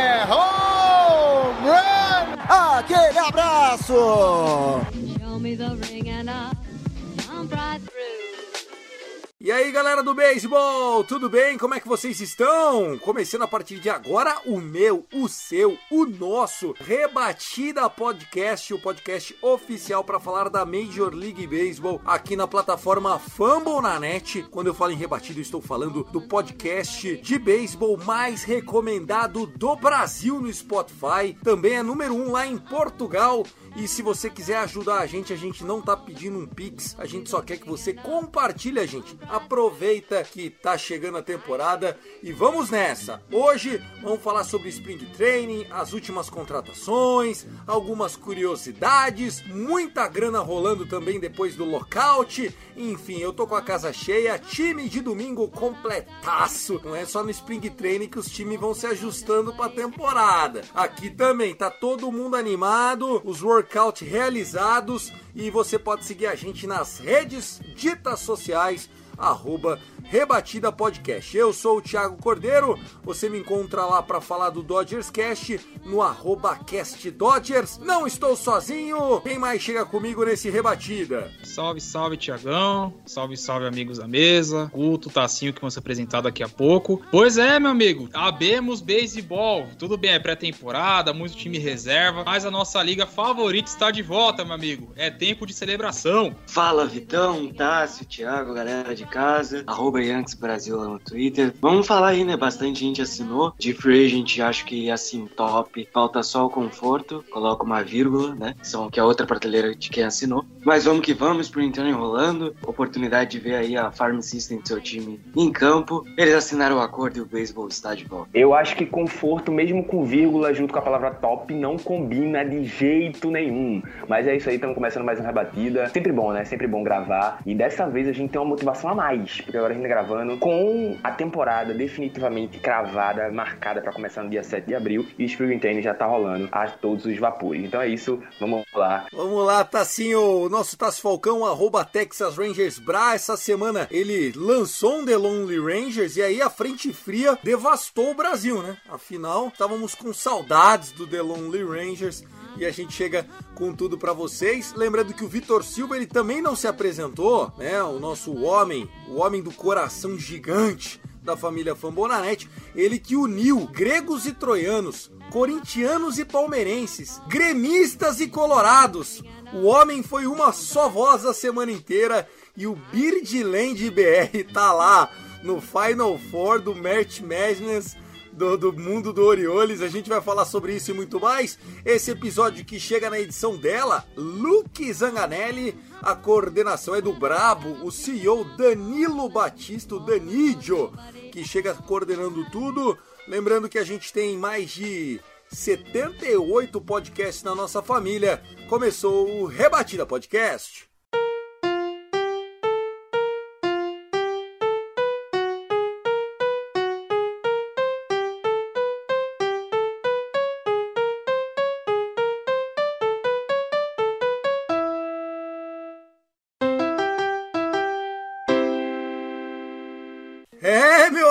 É home run! Aquele abraço. E aí galera do beisebol, tudo bem? Como é que vocês estão? Começando a partir de agora o meu, o seu, o nosso Rebatida Podcast, o podcast oficial para falar da Major League Baseball aqui na plataforma Fumble na net. Quando eu falo em rebatida, estou falando do podcast de beisebol mais recomendado do Brasil no Spotify. Também é número um lá em Portugal. E se você quiser ajudar a gente, a gente não tá pedindo um pix, a gente só quer que você compartilhe a gente. Aproveita que tá chegando a temporada e vamos nessa. Hoje vamos falar sobre Spring Training, as últimas contratações, algumas curiosidades, muita grana rolando também depois do lockout. Enfim, eu tô com a casa cheia, time de domingo completaço. Não é só no Spring Training que os times vão se ajustando pra temporada. Aqui também tá todo mundo animado, os workouts realizados. E você pode seguir a gente nas redes ditas sociais arroba Rebatida Podcast. Eu sou o Thiago Cordeiro, você me encontra lá para falar do Dodgers Cast no arroba Cast Dodgers. Não estou sozinho, quem mais chega comigo nesse Rebatida? Salve, salve, Tiagão. Salve, salve, amigos da mesa. Guto, Tacinho, que vão ser apresentar daqui a pouco. Pois é, meu amigo. Abemos beisebol. Tudo bem, é pré-temporada, muito time reserva, mas a nossa liga favorita está de volta, meu amigo. É tempo de celebração. Fala Vitão, Tássio, Thiago, galera de casa, arroba Yankees Brasil lá no Twitter. Vamos falar aí, né? Bastante gente assinou. De free agent, acho que assim, top. Falta só o conforto. Coloca uma vírgula, né? São, que é outra prateleira de quem assinou. Mas vamos que vamos, Spring Training rolando. Oportunidade de ver aí a Farm System do seu time em campo. Eles assinaram o acordo e o beisebol está de volta. Eu acho que conforto, mesmo com vírgula junto com a palavra top, não combina de jeito nenhum. Mas é isso aí, estamos começando mais uma rebatida. Sempre bom, né? Sempre bom gravar. E dessa vez a gente tem uma motivação a mais, porque agora a gente gravando com a temporada definitivamente cravada, marcada para começar no dia 7 de abril. E o Spring Training já tá rolando a todos os vapores. Então é isso, vamos lá. Vamos lá, Tassinho, o nosso Tassi Falcão, arroba Texas Rangers Bra. Essa semana ele lançou um The Lonely Rangers e aí a frente fria devastou o Brasil, né? Afinal, estávamos com saudades do The Lonely Rangers e a gente chega com tudo para vocês. Lembrando que o Vitor Silva ele também não se apresentou, né? O nosso homem, o homem do coração gigante da família Fambonanet, ele que uniu gregos e troianos, corintianos e palmeirenses, gremistas e colorados. O homem foi uma só voz a semana inteira e o Birdland BR tá lá no Final Four do March Madness do, do, mundo do Orioles. A gente vai falar sobre isso e muito mais. Esse episódio que chega na edição dela, Luke Zanganelli. A coordenação é do Brabo, o CEO Danilo Batista, Danidio, que chega coordenando tudo. Lembrando que a gente tem mais de 78 podcasts na nossa família. Começou o Rebatida Podcast.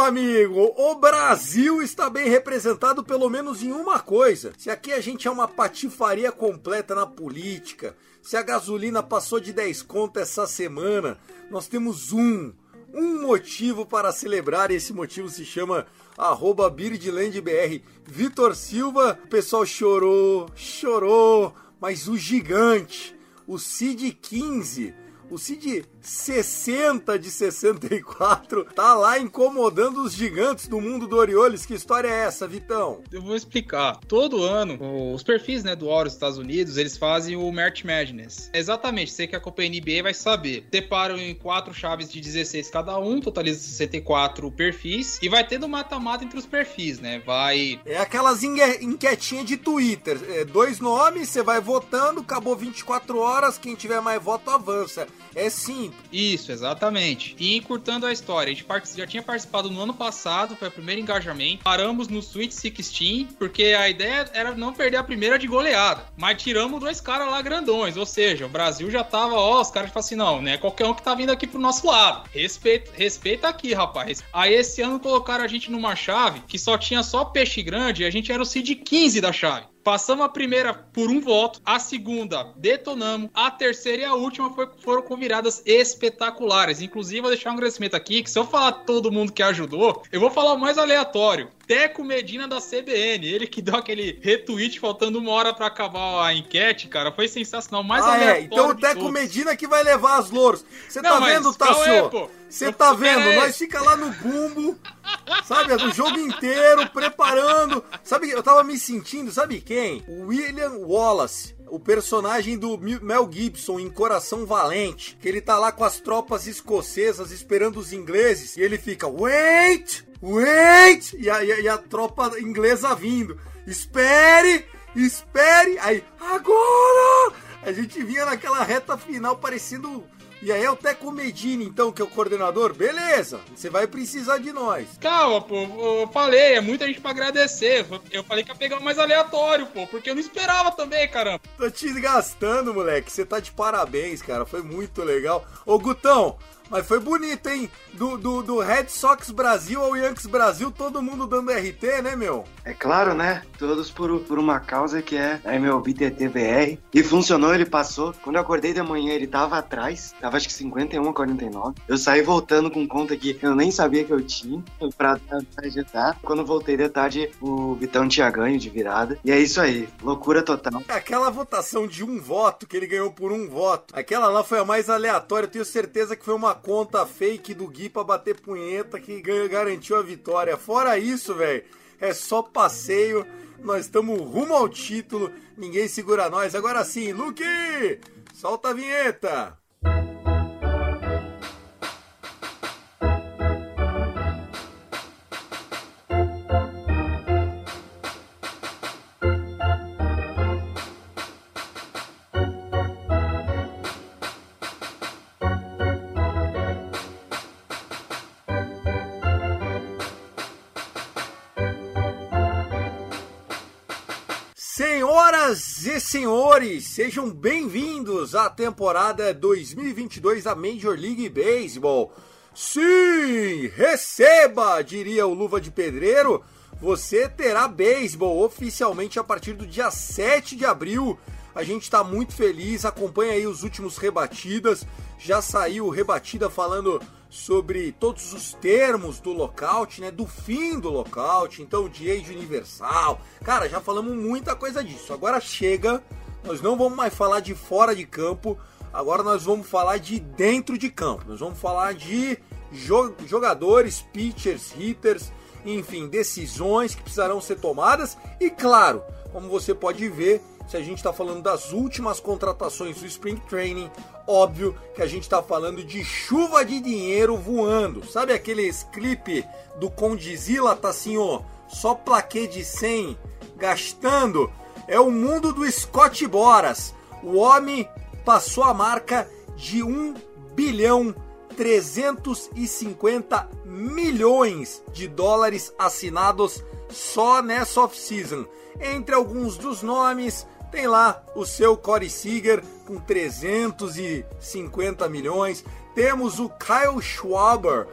Amigo, o Brasil está bem representado pelo menos em uma coisa. Se aqui a gente é uma patifaria completa na política, se a gasolina passou de 10 conto essa semana, nós temos um, um motivo para celebrar esse motivo se chama arroba BirdlandBR. Vitor Silva, o pessoal chorou, chorou, mas o gigante, o Cid 15, O Cid 60 de 64 tá lá incomodando os gigantes do mundo do Orioles. Que história é essa, Vitão? Eu vou explicar. Todo ano, os perfis né, do Oro dos Estados Unidos, eles fazem o March Madness. Exatamente, você que acompanha a NBA vai saber. Separam em quatro chaves de 16 cada um, totaliza 64 perfis. E vai tendo mata-mata entre os perfis, né? Vai. É aquelas enquetinhas de Twitter. É, dois nomes, você vai votando, acabou 24 horas, quem tiver mais voto avança. É simples. Isso, exatamente. E encurtando a história, a gente já tinha participado no ano passado, foi o primeiro engajamento. Paramos no Sweet 16, porque a ideia era não perder a primeira de goleada. Mas tiramos dois caras lá grandões, ou seja, o Brasil já tava, ó, os caras falam assim, não, né? Qualquer um que tá vindo aqui pro nosso lado. Respeita, respeita aqui, rapaz. Aí esse ano colocaram a gente numa chave que só tinha só peixe grande e a gente era o seed 15 da chave. Passamos a primeira por um voto, a segunda detonamos, a terceira e a última foi, foram com viradas espetaculares. Inclusive, vou deixar um agradecimento aqui, que se eu falar todo mundo que ajudou, eu vou falar o mais aleatório. Teco Medina da CBN, ele que deu aquele retweet faltando uma hora para acabar a enquete, cara, foi sensacional. Mais ah, é. Então o Teco todos. Medina que vai levar as louros. Você tá vendo, Tassio? Você tá vendo? Nós fica lá no bumbo, sabe? O jogo inteiro, preparando. Sabe, eu tava me sentindo, sabe quem? William Wallace o personagem do Mel Gibson em Coração Valente, que ele tá lá com as tropas escocesas esperando os ingleses e ele fica wait, wait, e a, e a tropa inglesa vindo, espere, espere, aí agora! A gente vinha naquela reta final parecendo e aí é o Teco Medini, então, que é o coordenador. Beleza, você vai precisar de nós. Calma, pô, eu falei, é muita gente pra agradecer. Eu falei que ia pegar mais aleatório, pô, porque eu não esperava também, caramba. Tô te gastando, moleque. Você tá de parabéns, cara. Foi muito legal. Ô, Gutão, mas foi bonito, hein? Do, do, do Red Sox Brasil ao Yankees Brasil, todo mundo dando RT, né, meu? É claro, né? Todos por, por uma causa que é a MLB TTBR. E funcionou, ele passou. Quando eu acordei de manhã, ele tava atrás. Tava acho que 51 a 49. Eu saí voltando com conta que eu nem sabia que eu tinha pra agitar. Quando voltei de tarde, o Vitão tinha ganho de virada. E é isso aí. Loucura total. Aquela votação de um voto, que ele ganhou por um voto. Aquela lá foi a mais aleatória. Eu tenho certeza que foi uma conta fake do Gui pra bater punheta que garantiu a vitória. Fora isso, velho, é só passeio. Nós estamos rumo ao título. Ninguém segura nós. Agora sim, Luke, solta a vinheta. Senhores, sejam bem-vindos à temporada 2022 da Major League Baseball. Sim, receba, diria o Luva de Pedreiro. Você terá beisebol oficialmente a partir do dia 7 de abril. A gente está muito feliz, acompanha aí os últimos rebatidas. Já saiu rebatida falando sobre todos os termos do lockout, né? Do fim do lockout, então de age universal. Cara, já falamos muita coisa disso. Agora chega, nós não vamos mais falar de fora de campo, agora nós vamos falar de dentro de campo. Nós vamos falar de jogadores, pitchers, hitters, enfim, decisões que precisarão ser tomadas e claro, como você pode ver, se a gente está falando das últimas contratações do Spring Training, óbvio que a gente está falando de chuva de dinheiro voando. Sabe aqueles clipe do Condizila, tá assim, ó, só plaquê de 100 gastando? É o mundo do Scott Boras. O homem passou a marca de 1 bilhão 350 milhões de dólares assinados só nessa off-season. Entre alguns dos nomes, tem lá o seu Corey Seager com 350 milhões. Temos o Kyle Schwaber,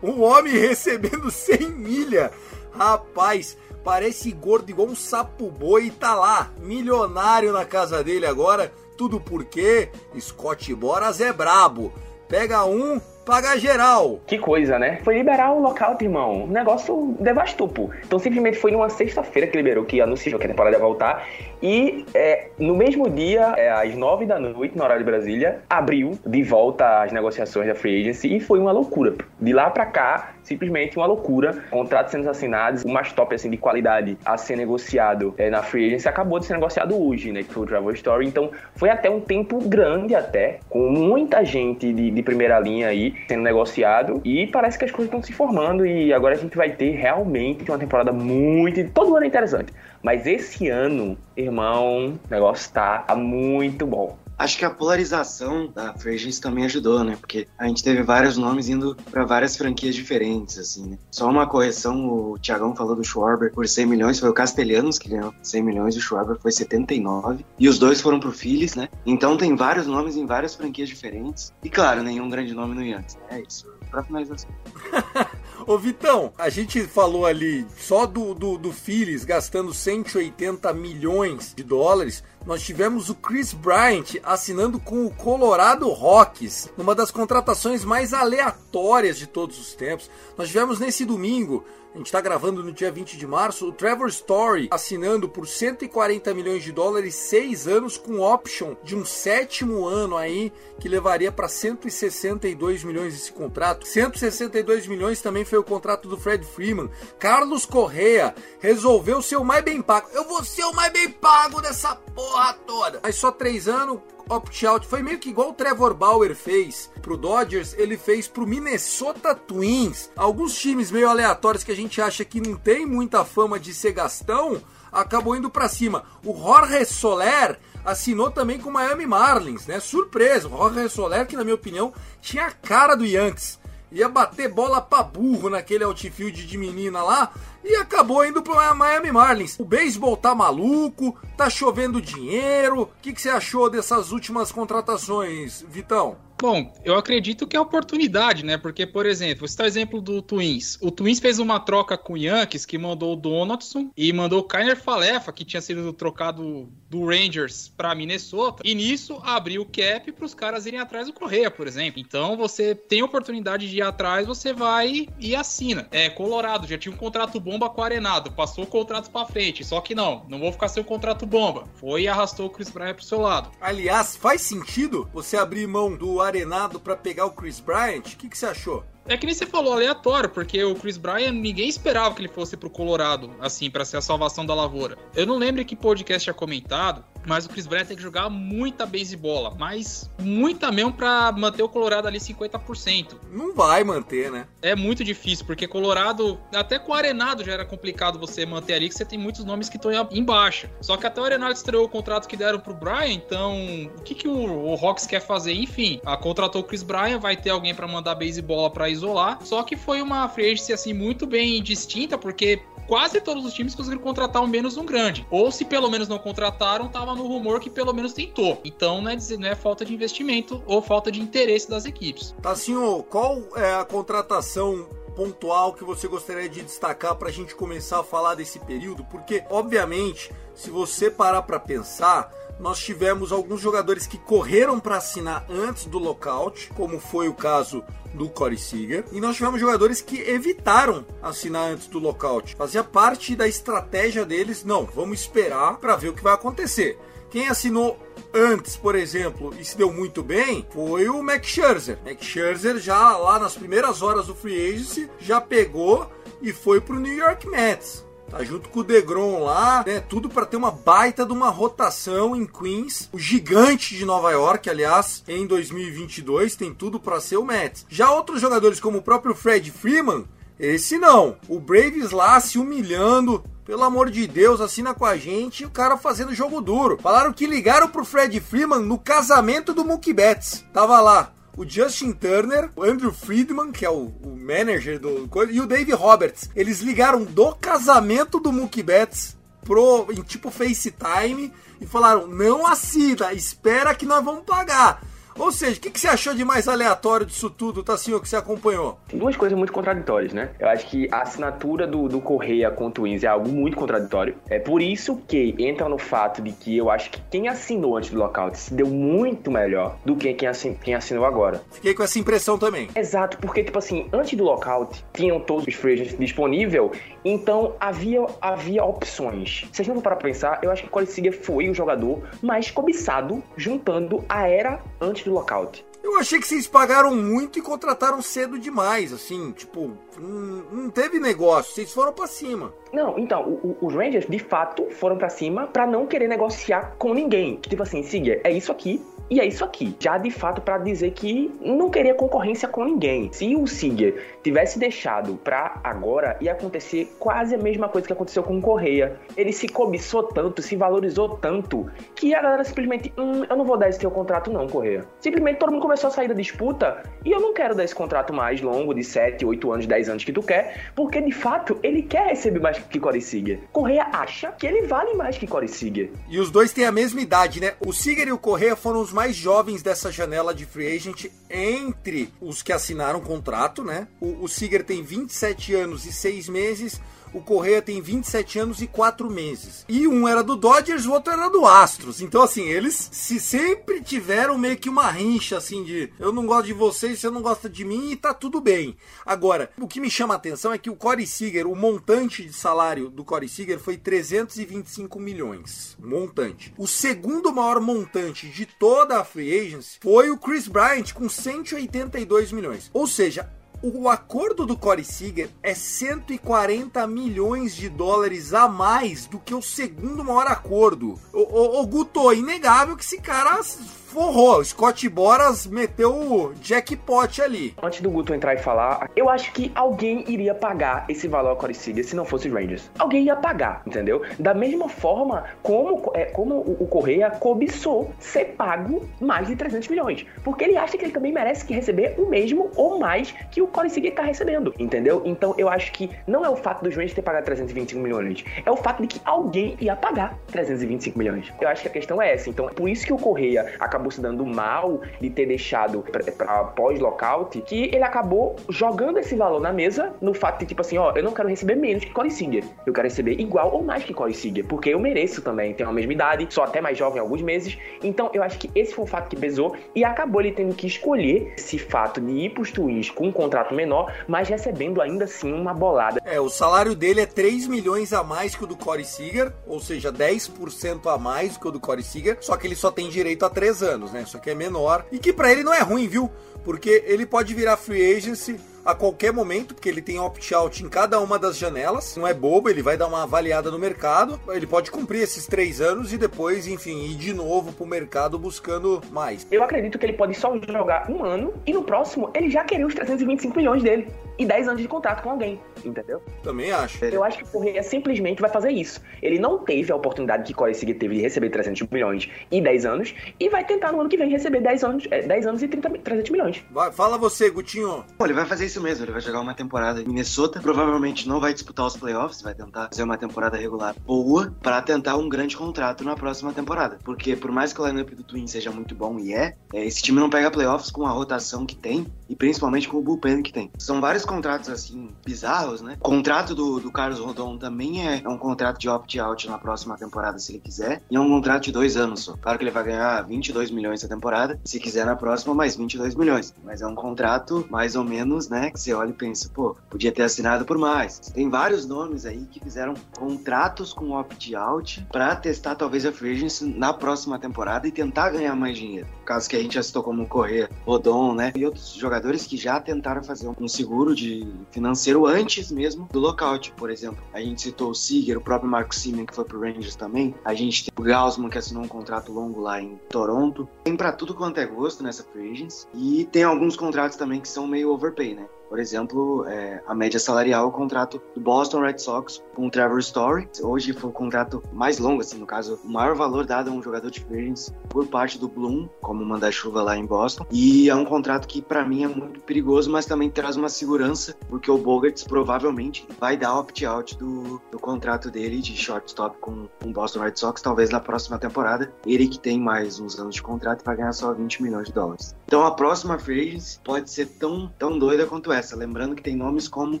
um homem recebendo 100 milha. Rapaz, parece gordo igual um sapo boi e tá lá, milionário na casa dele agora. Tudo porque Scott Boras é brabo. Pega um, pagar geral. Que coisa, né? Foi liberar o lockout, irmão. O negócio devastou, pô. Então simplesmente foi numa sexta-feira que liberou, que anunciou que a temporada ia voltar. E é, no mesmo dia, é, às nove da noite, na hora de Brasília, abriu de volta as negociações da Free Agency e foi uma loucura. De lá pra cá, simplesmente uma loucura. Contratos sendo assinados, o mais top assim, de qualidade a ser negociado é, na Free Agency acabou de ser negociado hoje, né? Que foi o Travel Story. Então foi até um tempo grande até, com muita gente de, de primeira linha aí sendo negociado. E parece que as coisas estão se formando e agora a gente vai ter realmente uma temporada muito. Todo ano é interessante. Mas esse ano, irmão, o negócio tá muito bom. Acho que a polarização da Free também ajudou, né? Porque a gente teve vários nomes indo para várias franquias diferentes, assim, né? Só uma correção, o Thiagão falou do Schwarber por 100 milhões, foi o Castelhanos que ganhou 100 milhões e o Schwarber foi 79. E os dois foram pro Phillies, né? Então tem vários nomes em várias franquias diferentes. E claro, nenhum grande nome no Yankees, né? É isso, pra finalização. Ô Vitão, a gente falou ali só do, do, do Phillies gastando 180 milhões de dólares nós tivemos o Chris Bryant assinando com o Colorado Rockies, numa das contratações mais aleatórias de todos os tempos. Nós tivemos nesse domingo a gente está gravando no dia 20 de março. O Trevor Story assinando por 140 milhões de dólares, seis anos com option de um sétimo ano aí, que levaria para 162 milhões esse contrato. 162 milhões também foi o contrato do Fred Freeman. Carlos Correa resolveu ser o mais bem pago. Eu vou ser o mais bem pago dessa porra toda. Mas só três anos, opt-out. Foi meio que igual o Trevor Bauer fez pro Dodgers, ele fez pro Minnesota Twins. Alguns times meio aleatórios que a gente acha que não tem muita fama de ser gastão, acabou indo para cima. O Jorge Soler assinou também com o Miami Marlins, né? Surpresa, o Jorge Soler que na minha opinião tinha a cara do Yankees ia bater bola pra burro naquele outfield de menina lá e acabou indo pro Miami Marlins. O beisebol tá maluco, tá chovendo dinheiro. O que, que você achou dessas últimas contratações, Vitão? Bom, eu acredito que é oportunidade, né? Porque, por exemplo, vou citar o exemplo do Twins. O Twins fez uma troca com o Yankees que mandou o Donaldson e mandou o Kainer Falefa, que tinha sido trocado do Rangers para Minnesota. E nisso abriu o cap para os caras irem atrás do Correia, por exemplo. Então você tem oportunidade de ir atrás, você vai e assina. É, Colorado já tinha um contrato bomba com o Arenado, passou o contrato para frente. Só que não, não vou ficar sem o contrato bomba. Foi e arrastou o Chris Bryant pro seu lado. Aliás, faz sentido você abrir mão do Arenado para pegar o Chris Bryant? O que, que você achou? É que nem você falou, aleatório, porque o Chris Bryan, ninguém esperava que ele fosse pro Colorado, assim, para ser a salvação da lavoura. Eu não lembro que podcast tinha comentado, mas o Chris Bryan tem que jogar muita beisebola, mas muita mesmo para manter o Colorado ali 50%. Não vai manter, né? É muito difícil, porque Colorado, até com o Arenado já era complicado você manter ali, que você tem muitos nomes que estão em baixa. Só que até o Arenado estreou o contrato que deram pro Bryan, então o que, que o, o Hawks quer fazer? Enfim, a contratou o Chris Bryan, vai ter alguém para mandar beisebola para isolar, só que foi uma free agency assim muito bem distinta, porque quase todos os times conseguiram contratar ao menos um grande. Ou se pelo menos não contrataram, tava no rumor que pelo menos tentou. Então não é, não é falta de investimento ou falta de interesse das equipes. Tassinho, qual é a contratação pontual que você gostaria de destacar para a gente começar a falar desse período? Porque, obviamente, se você parar para pensar, nós tivemos alguns jogadores que correram para assinar antes do lockout, como foi o caso do Corey Seager, e nós tivemos jogadores que evitaram assinar antes do lockout. Fazia parte da estratégia deles, não, vamos esperar para ver o que vai acontecer. Quem assinou antes, por exemplo, e se deu muito bem, foi o Max Scherzer. Max Scherzer já lá nas primeiras horas do free agency já pegou e foi pro New York Mets. Tá junto com o Degrom lá, né? Tudo para ter uma baita de uma rotação em Queens. O gigante de Nova York, aliás, em 2022 tem tudo para ser o Mets. Já outros jogadores como o próprio Fred Freeman, esse não. O Braves lá se humilhando, pelo amor de Deus, assina com a gente e o cara fazendo jogo duro. Falaram que ligaram pro Fred Freeman no casamento do Mookie Betts. Tava lá o Justin Turner, o Andrew Friedman, que é o, o manager do e o Dave Roberts. Eles ligaram do casamento do Mookie Betts pro em tipo FaceTime e falaram: "Não assina, espera que nós vamos pagar". Ou seja, o que, que você achou de mais aleatório disso tudo, Tassinho, que você acompanhou? Duas coisas muito contraditórias, né? Eu acho que a assinatura do, do Correia com o Twins é algo muito contraditório. É por isso que entra no fato de que eu acho que quem assinou antes do lockout se deu muito melhor do que quem, assin, quem assinou agora. Fiquei com essa impressão também. Exato, porque, tipo assim, antes do lockout, tinham todos os free agents disponível, então havia, havia opções. Vocês não vão parar pra pensar, eu acho que Corey Seager foi o jogador mais cobiçado juntando a era antes do lockout. Eu achei que vocês pagaram muito e contrataram cedo demais, assim, tipo, não, teve negócio, vocês foram para cima. Não, então, o, o, os Rangers de fato foram para cima para não querer negociar com ninguém. Tipo assim, Seager, é isso aqui, e é isso aqui, já de fato para dizer que não queria concorrência com ninguém. Se o Singer tivesse deixado para agora, ia acontecer quase a mesma coisa que aconteceu com o Correia. Ele se cobiçou tanto, se valorizou tanto, que a galera simplesmente, hum, eu não vou dar esse teu contrato não, Correia. Simplesmente todo mundo começou a sair da disputa e eu não quero dar esse contrato mais longo de 7, 8 anos, 10 anos que tu quer, porque de fato ele quer receber mais que Corey Seager. Correia acha que ele vale mais que Corey Seager. E os dois têm a mesma idade, né? O Seager e o Correia foram os mais jovens dessa janela de free agent entre os que assinaram contrato, né? O, o Seager tem 27 anos e 6 meses, o Correia tem 27 anos e 4 meses. E um era do Dodgers, o outro era do Astros. Então, assim, eles se sempre tiveram meio que uma rincha, assim, de eu não gosto de vocês, você não gosta de mim e tá tudo bem. Agora, o que me chama a atenção é que o Corey Seager, o montante de salário do Corey Seager foi 325 milhões. Montante. O segundo maior montante de toda a free agency foi o Chris Bryant, com 182 milhões. Ou seja, o acordo do Corey Seager é 140 milhões de dólares a mais do que o segundo maior acordo. O, o, o Guto, inegável que esse cara forrou. Scott Boras meteu o jackpot ali. Antes do Guto entrar e falar, eu acho que alguém iria pagar esse valor ao Corey Seager se não fosse os Rangers. Alguém ia pagar, entendeu? Da mesma forma como, é, como o, o Correia cobiçou ser pago mais de 300 milhões. Porque ele acha que ele também merece que receber o mesmo ou mais que o Corey Seager tá recebendo, entendeu? Então eu acho que não é o fato dos Rangers ter pagado 325 milhões, é o fato de que alguém ia pagar 325 milhões. Eu acho que a questão é essa. Então, por isso que o Correia acabou se dando mal de ter deixado para pós-lockout, que ele acabou jogando esse valor na mesa no fato de, tipo assim, ó, eu não quero receber menos que Corey Seager. Eu quero receber igual ou mais que Corey Seager, porque eu mereço também, tenho a mesma idade, sou até mais jovem alguns meses. Então, eu acho que esse foi o fato que pesou e acabou ele tendo que escolher esse fato de ir pros Twins com um contrato menor, mas recebendo ainda assim uma bolada. É, o salário dele é 3 milhões a mais que o do Corey Seager, ou seja, 10% a mais que o do Corey Seager, só que ele só tem direito a 3 anos, né? Isso aqui é menor. E que para ele não é ruim, viu? Porque ele pode virar free agency a qualquer momento, porque ele tem opt-out em cada uma das janelas. Não é bobo, ele vai dar uma avaliada no mercado. Ele pode cumprir esses três anos e depois, enfim, ir de novo pro mercado buscando mais. Eu acredito que ele pode só jogar um ano e no próximo ele já queria os 325 milhões dele e 10 anos de contrato com alguém, entendeu? Também acho. Eu acho que o Correia simplesmente vai fazer isso. Ele não teve a oportunidade que Corey Seager teve de receber 300 milhões e 10 anos e vai tentar no ano que vem receber 10 anos, 10 anos e 30, 300 milhões. Vai, fala você, Gutinho. Pô, ele vai fazer isso mesmo, ele vai jogar uma temporada em Minnesota, provavelmente não vai disputar os playoffs, vai tentar fazer uma temporada regular boa para tentar um grande contrato na próxima temporada. Porque por mais que o lineup do Twins seja muito bom e é, esse time não pega playoffs com a rotação que tem e principalmente com o bullpen que tem. São vários contratos assim bizarros, né? O contrato do, do Carlos Rodon também é, é um contrato de opt-out na próxima temporada, se ele quiser, e é um contrato de dois anos só. Claro que ele vai ganhar 22 milhões essa temporada, se quiser na próxima, mais 22 milhões. Mas é um contrato mais ou menos, né? Que você olha e pensa, pô, podia ter assinado por mais. Tem vários nomes aí que fizeram contratos com opt-out para testar talvez a free agency na próxima temporada e tentar ganhar mais dinheiro. Caso que a gente já citou como Correr, Rodon, né? E outros jogadores que já tentaram fazer um seguro de financeiro antes mesmo do lockout, por exemplo. A gente citou o Seager, o próprio Marco Simeon que foi pro Rangers também. A gente tem o Gaussman que assinou um contrato longo lá em Toronto. Tem para tudo quanto é gosto nessa free agency. E tem alguns contratos também que são meio overpay, né? Por exemplo, é, a média salarial, o contrato do Boston Red Sox com o Trevor Story. Hoje foi o contrato mais longo, assim, no caso, o maior valor dado a um jogador de free por parte do Bloom, como manda-chuva lá em Boston. E é um contrato que, para mim, é muito perigoso, mas também traz uma segurança, porque o Bogarts provavelmente vai dar opt-out do, do contrato dele de shortstop com o Boston Red Sox, talvez na próxima temporada. Ele que tem mais uns anos de contrato vai ganhar só 20 milhões de dólares. Então a próxima free pode ser tão, tão doida quanto essa. Lembrando que tem nomes como o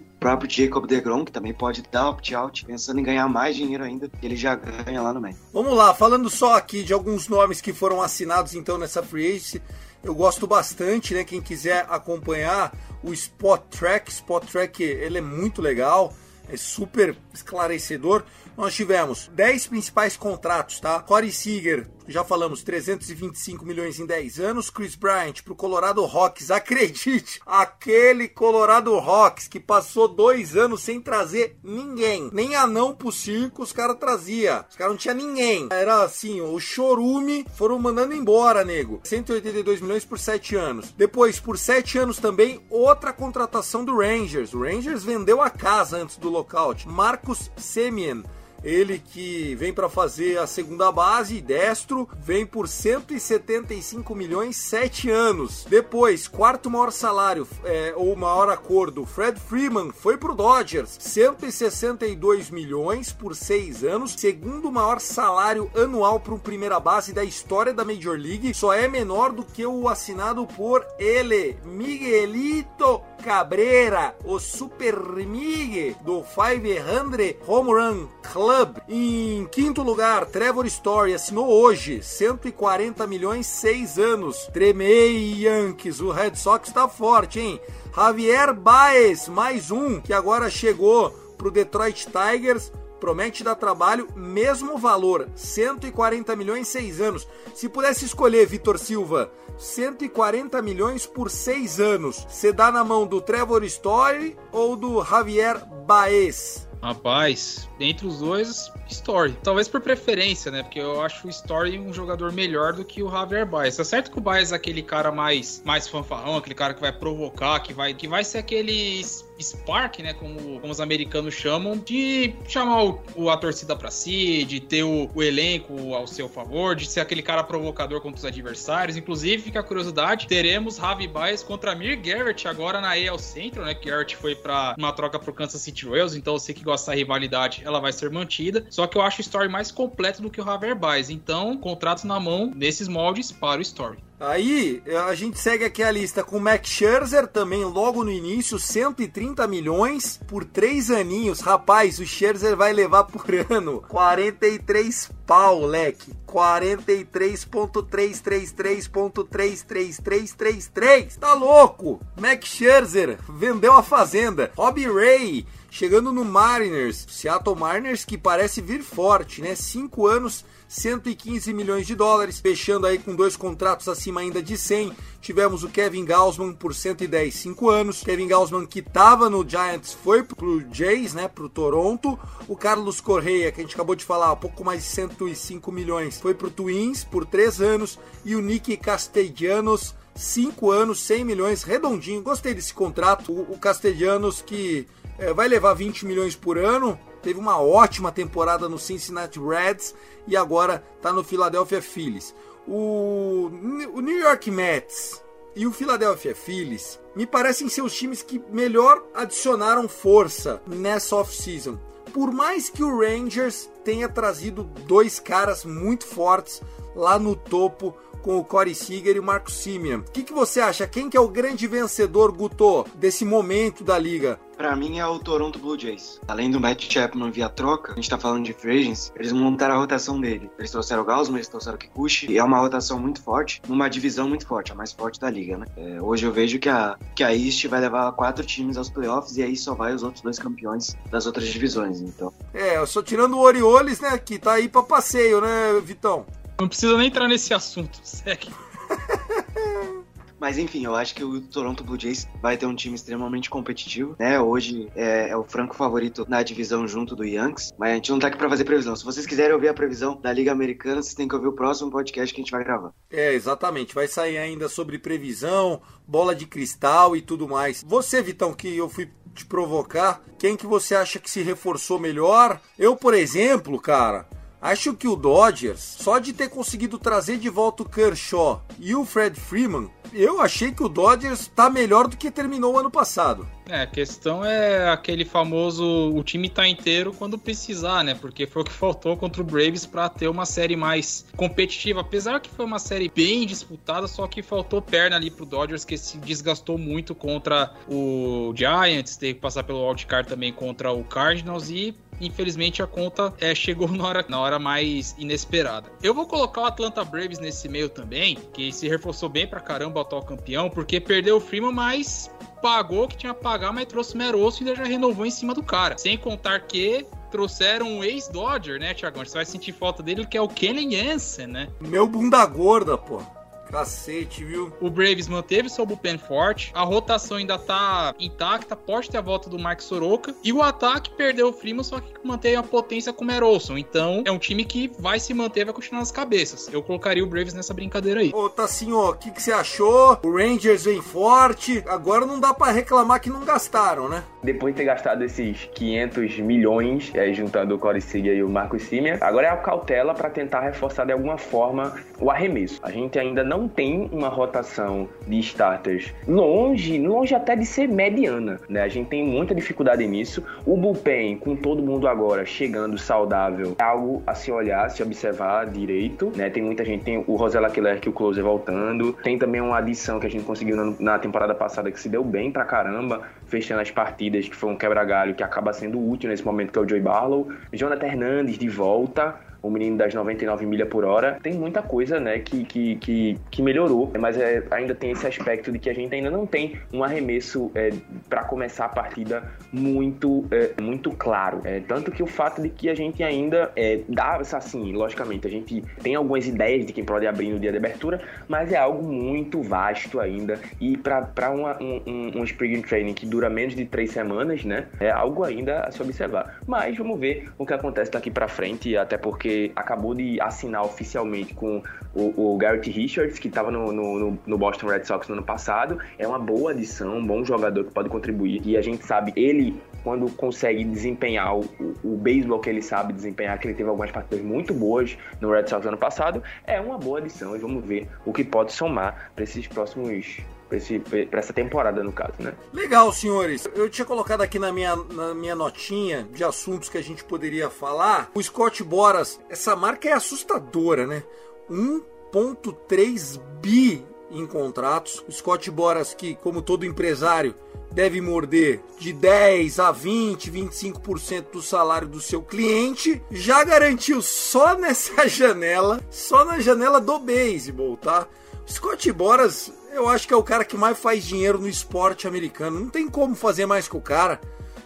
próprio Jacob DeGrom, que também pode dar opt-out, pensando em ganhar mais dinheiro ainda que ele já ganha lá no meio. Vamos lá, falando só aqui de alguns nomes que foram assinados então nessa free agency, eu gosto bastante, né? Quem quiser acompanhar o Spot Track, Spot Track ele é muito legal, é super esclarecedor. Nós tivemos 10 principais contratos, tá? Corey Seager, já falamos, 325 milhões em 10 anos. Chris Bryant pro Colorado Rocks, acredite, aquele Colorado Rocks que passou dois anos sem trazer ninguém, nem anão pro circo os caras trazia. Os caras não tinha ninguém. Era assim, o chorume foram mandando embora, nego. 182 milhões por 7 anos. Depois, por 7 anos também, outra contratação do Rangers. O Rangers vendeu a casa antes do lockout. Marcos Semien ele que vem para fazer a segunda base, destro, vem por 175 milhões, 7 anos. Depois, quarto maior salário, é, ou maior acordo, Fred Freeman foi pro Dodgers, 162 milhões por 6 anos, segundo maior salário anual para um primeira base da história da Major League, só é menor do que o assinado por ele, Miguelito Cabrera, o Super Mig do 500 Home Run Club. Em quinto lugar, Trevor Story assinou hoje 140 milhões, 6 anos. Tremei Yankees, o Red Sox tá forte, hein? Javier Baez, mais um que agora chegou pro Detroit Tigers promete dar trabalho, mesmo valor, 140 milhões, 6 anos. Se pudesse escolher, Vitor Silva, 140 milhões por 6 anos, você dá na mão do Trevor Story ou do Javier Baez? Rapaz, entre os dois, Story. Talvez por preferência, né? Porque eu acho o Story um jogador melhor do que o Javier Baez. Tá certo que o Baez é aquele cara mais, mais fanfarrão, aquele cara que vai provocar, que vai, que vai ser aquele spark, né? Como, como os americanos chamam, de chamar o, o a torcida pra si, de ter o, o, elenco ao seu favor, de ser aquele cara provocador contra os adversários. Inclusive, fica a curiosidade, teremos Javi Baez contra Mir Garrett agora na AL Central, né? Que Garrett foi para uma troca pro Kansas City Royals, então eu sei que gosta da rivalidade, ela vai ser mantida. Só que eu acho o Story mais completo do que o Javier Baez. Então, contrato na mão nesses moldes para o Story. Aí a gente segue aqui a lista com o Max Scherzer também logo no início, 130 milhões por três aninhos. Rapaz, o Scherzer vai levar por ano 43 pau, leque. 43.333.33333. Tá louco? Max Scherzer vendeu a fazenda. Robbie Ray chegando no Mariners. Seattle Mariners que parece vir forte, né? Cinco anos 115 milhões de dólares, fechando aí com dois contratos acima ainda de 100. Tivemos o Kevin Gausman por 110, 5 anos. Kevin Gausman que estava no Giants foi pro Jays, né, pro Toronto. O Carlos Correia, que a gente acabou de falar, pouco mais de 105 milhões, foi pro Twins por 3 anos. E o Nick Castellanos 5 anos, 100 milhões, redondinho. Gostei desse contrato. O, o Castellanos que é, vai levar 20 milhões por ano, teve uma ótima temporada no Cincinnati Reds e agora está no Philadelphia Phillies. O, o New York Mets e o Philadelphia Phillies me parecem ser os times que melhor adicionaram força nessa off-season. Por mais que o Rangers tenha trazido dois caras muito fortes lá no topo com o Corey Seager e o Marco Simeon. O que, que você acha? Quem que é o grande vencedor, Guto, desse momento da liga? Pra mim é o Toronto Blue Jays. Além do Matt Chapman via troca, a gente tá falando de free agents, eles montaram a rotação dele. Eles trouxeram o Gausman, eles trouxeram o Kikuchi, e é uma rotação muito forte, numa divisão muito forte, a mais forte da liga, né? É, hoje eu vejo que a, que a East vai levar quatro times aos playoffs e aí só vai os outros dois campeões das outras divisões, então. É, eu só tirando o Orioles, né, que tá aí pra passeio, né, Vitão? Não precisa nem entrar nesse assunto, segue. Mas enfim, eu acho que o Toronto Blue Jays vai ter um time extremamente competitivo, né? Hoje é, é o franco favorito na divisão junto do Yankees, mas a gente não tá aqui pra fazer previsão. Se vocês quiserem ouvir a previsão da Liga Americana, vocês têm que ouvir o próximo podcast que a gente vai gravar. É, exatamente. Vai sair ainda sobre previsão, bola de cristal e tudo mais. Você, Vitão, que eu fui te provocar, quem que você acha que se reforçou melhor? Eu, por exemplo, cara, Acho que o Dodgers, só de ter conseguido trazer de volta o Kershaw e o Fred Freeman, eu achei que o Dodgers tá melhor do que terminou o ano passado. É, a questão é aquele famoso o time tá inteiro quando precisar, né? Porque foi o que faltou contra o Braves para ter uma série mais competitiva. Apesar que foi uma série bem disputada, só que faltou perna ali pro Dodgers que se desgastou muito contra o Giants, teve que passar pelo wildcard também contra o Cardinals e infelizmente a conta é, chegou na hora, na hora mais inesperada. Eu vou colocar o Atlanta Braves nesse meio também, que se reforçou bem pra caramba o atual campeão, porque perdeu o Freeman, mas pagou o que tinha que pagar, mas trouxe Merosso e ainda já renovou em cima do cara. Sem contar que trouxeram um ex-Dodger, né, Thiagão? Você vai sentir falta dele, que é o Kenny Jensen, né? Meu bunda gorda, pô. Cacete, viu? O Braves manteve seu bullpen forte, a rotação ainda tá intacta, pode ter a volta do Mark Soroka, e o ataque perdeu o Freeman, só que manteve a potência com o Merolson. Então, é um time que vai se manter, vai continuar nas cabeças. Eu colocaria o Braves nessa brincadeira aí. Ô, Tassinho, o que, que você achou? O Rangers vem forte, agora não dá para reclamar que não gastaram, né? Depois de ter gastado esses 500 milhões, é, juntando o Corey Seager e o Marcos Simeon, agora é a cautela para tentar reforçar de alguma forma o arremesso. A gente ainda não não tem uma rotação de starters longe, longe até de ser mediana, né? A gente tem muita dificuldade nisso. O bullpen, com todo mundo agora chegando saudável, é algo a se olhar, se observar direito, né? Tem muita gente, tem o Rosella Keller que o closer voltando, tem também uma adição que a gente conseguiu na temporada passada que se deu bem pra caramba, fechando as partidas, que foi um quebra-galho que acaba sendo útil nesse momento, que é o Joey Barlow. Jonathan Hernandes de volta, o menino das 99 milhas por hora. Tem muita coisa, né, que, que, que, que melhorou, mas é, ainda tem esse aspecto de que a gente ainda não tem um arremesso é, para começar a partida muito, é, muito claro. É, tanto que o fato de que a gente ainda é, dá, assim, logicamente, a gente tem algumas ideias de quem pode abrir no dia de abertura, mas é algo muito vasto ainda. E para um, um, um spring training que dura menos de três semanas, né, é algo ainda a se observar. Mas vamos ver o que acontece daqui para frente, até porque acabou de assinar oficialmente com o, o Garrett Richards, que estava no, no, no, Boston Red Sox no ano passado. É uma boa adição, um bom jogador que pode contribuir. E a gente sabe, ele, quando consegue desempenhar o, o, beisebol que ele sabe desempenhar, que ele teve algumas partidas muito boas no Red Sox ano passado, é uma boa adição. E vamos ver o que pode somar para esses próximos para essa temporada, no caso, né? Legal, senhores. Eu tinha colocado aqui na minha, na minha notinha de assuntos que a gente poderia falar. O Scott Boras, essa marca é assustadora, né? 1,3 bi em contratos. O Scott Boras, que, como todo empresário, deve morder de 10 a 20, 25% do salário do seu cliente, já garantiu só nessa janela, só na janela do beisebol, tá? Scott Boras eu acho que é o cara que mais faz dinheiro no esporte americano. Não tem como fazer mais que o cara.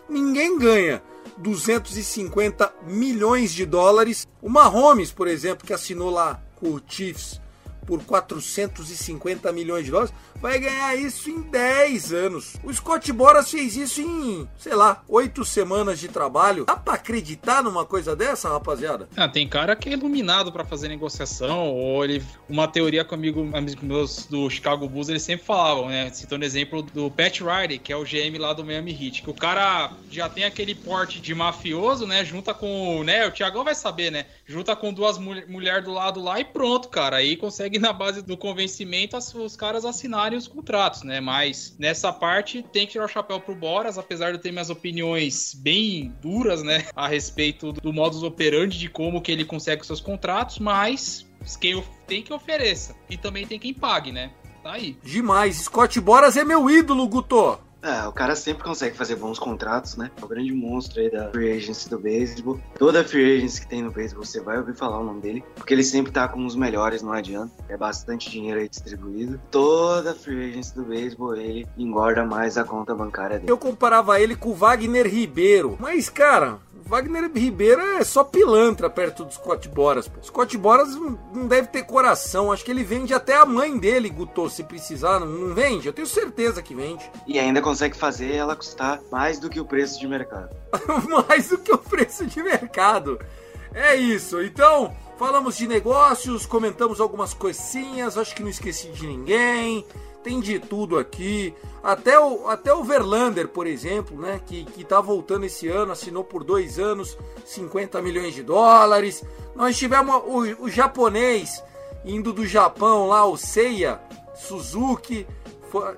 Ninguém ganha 250 milhões de dólares. O Mahomes, por exemplo, que assinou lá com o Chiefs por 450 milhões de dólares, vai ganhar isso em 10 anos. O Scott Boras fez isso em, sei lá, 8 semanas de trabalho. Dá pra acreditar numa coisa dessa, rapaziada? Ah, tem cara que é iluminado para fazer negociação, ou ele. Uma teoria com amigo, amigos meus do Chicago Bulls, eles sempre falavam, né? Citando exemplo do Pat Riley, que é o GM lá do Miami Heat, que o cara já tem aquele porte de mafioso, né? Junta com. né? O Thiagão vai saber, né? Junta com duas mulheres do lado lá e pronto, cara. Aí consegue, na base do convencimento, os caras assinarem os contratos, né? Mas nessa parte tem que tirar o chapéu pro Boras, apesar de eu ter minhas opiniões bem duras, né? A respeito do modus operandi de como que ele consegue os seus contratos, mas quem tem que ofereça. E também tem quem pague, né? Tá aí. Demais. Scott Boras é meu ídolo, Guto. É, o cara sempre consegue fazer bons contratos, né? É o grande monstro aí da free agency do beisebol. Toda free agency que tem no beisebol, você vai ouvir falar o nome dele, porque ele sempre tá com os melhores, não adianta. É bastante dinheiro aí distribuído. Toda free agency do beisebol, ele engorda mais a conta bancária dele. Eu comparava ele com o Wagner Ribeiro, mas, cara, Wagner Ribeiro é só pilantra perto do Scott Boras. Pô. Scott Boras não deve ter coração. Acho que ele vende até a mãe dele, Guto, se precisar. Não, não vende? Eu tenho certeza que vende. E ainda consegue fazer ela custar mais do que o preço de mercado. mais do que o preço de mercado. É isso. Então, falamos de negócios, comentamos algumas coisinhas. Acho que não esqueci de ninguém tem de tudo aqui. Até o, até o Verlander, por exemplo, né, que, que tá voltando esse ano, assinou por dois anos 50 milhões de dólares. Nós tivemos o, o japonês indo do Japão lá, o Seiya Suzuki,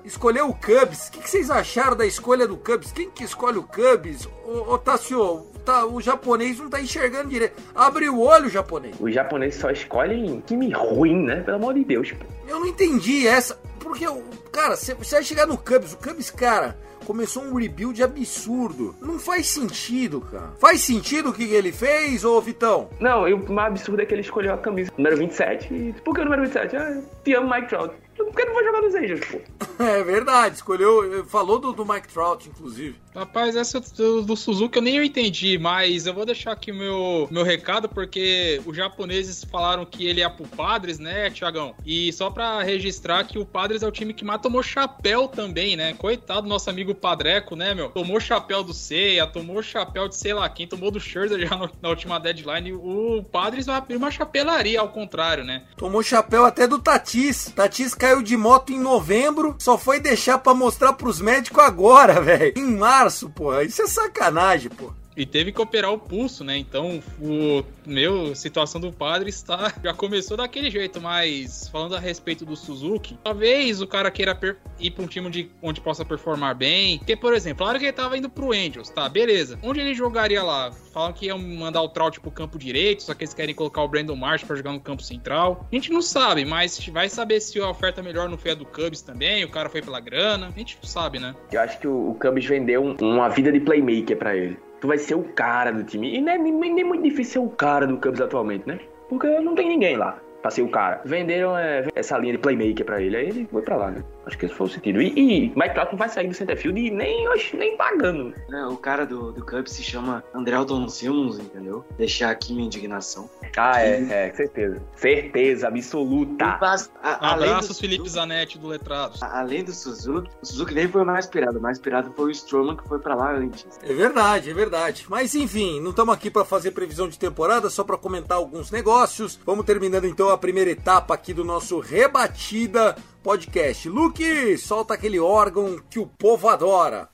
escolheu o Cubs. O que, que, vocês acharam da escolha do Cubs? Quem que escolhe o Cubs? Ô Tassio, tá, o japonês não tá enxergando direito. Abre o olho, japonês. Os japoneses só escolhem time ruim, né? Pelo amor de Deus. Pô. Eu não entendi essa. Porque, cara, você vai chegar no Cubs, o Cubs, cara, começou um rebuild absurdo. Não faz sentido, cara. Faz sentido o que ele fez, ô Vitão? Não, o mais absurdo é que ele escolheu a camisa número 27. E por que o número 27? Ah, te amo Mike Trout. Por que não vai jogar nos Angels, pô? É verdade, escolheu. Falou do, do Mike Trout, inclusive. Rapaz, essa do, do, Suzuki eu nem entendi, mas eu vou deixar aqui meu, meu recado, porque os japoneses falaram que ele é pro Padres, né, Tiagão? E só pra registrar que o Padres é o time que mais tomou chapéu também, né? Coitado do nosso amigo Padreco, né, meu? Tomou chapéu do Seiya, tomou chapéu de sei lá quem, tomou do Scherzer já no, na última deadline. O Padres vai abrir uma chapelaria, ao contrário, né? Tomou chapéu até do Tatis. Tatis caiu de moto em novembro, só foi deixar para mostrar pros médicos agora, velho. Em março, porra. Isso é sacanagem, porra. E teve que operar o pulso, né? Então, o meu situação do padre está já começou daquele jeito, mas falando a respeito do Suzuki, talvez o cara queira ir para um time de, onde possa performar bem. Porque, por exemplo, claro que ele tava indo pro Angels, tá? Beleza. Onde ele jogaria lá? Falam que iam mandar o Trout pro campo direito, só que eles querem colocar o Brandon Marsh para jogar no campo central. A gente não sabe, mas vai saber se a oferta melhor não foi a do Cubs também, o cara foi pela grana. A gente não sabe, né? Eu acho que o, Cubs vendeu um, uma vida de playmaker para ele tu vai ser o cara do time. E não é nem, nem muito difícil ser o cara do Cubs atualmente, né? Porque não tem ninguém lá pra ser o cara. Venderam é, essa linha de playmaker pra ele, aí ele foi pra lá, né? Acho que esse foi o sentido. E, e Mike Trout não vai sair do centerfield e nem, nem pagando. É, o cara do, do Cubs se chama Andrelton Simmons, entendeu? Deixar aqui minha indignação. Ah, é, é, certeza. Certeza absoluta. a, Abraços, do, Felipe Zanetti do Letrados. A, além do Suzuki, o Suzuki nem foi mais inspirado. mais inspirado foi o Stroman que foi pra lá antes. É verdade, é verdade. Mas enfim, não estamos aqui para fazer previsão de temporada, só para comentar alguns negócios. Vamos terminando então a primeira etapa aqui do nosso Rebatida Podcast. Luke, solta aquele órgão que o povo adora.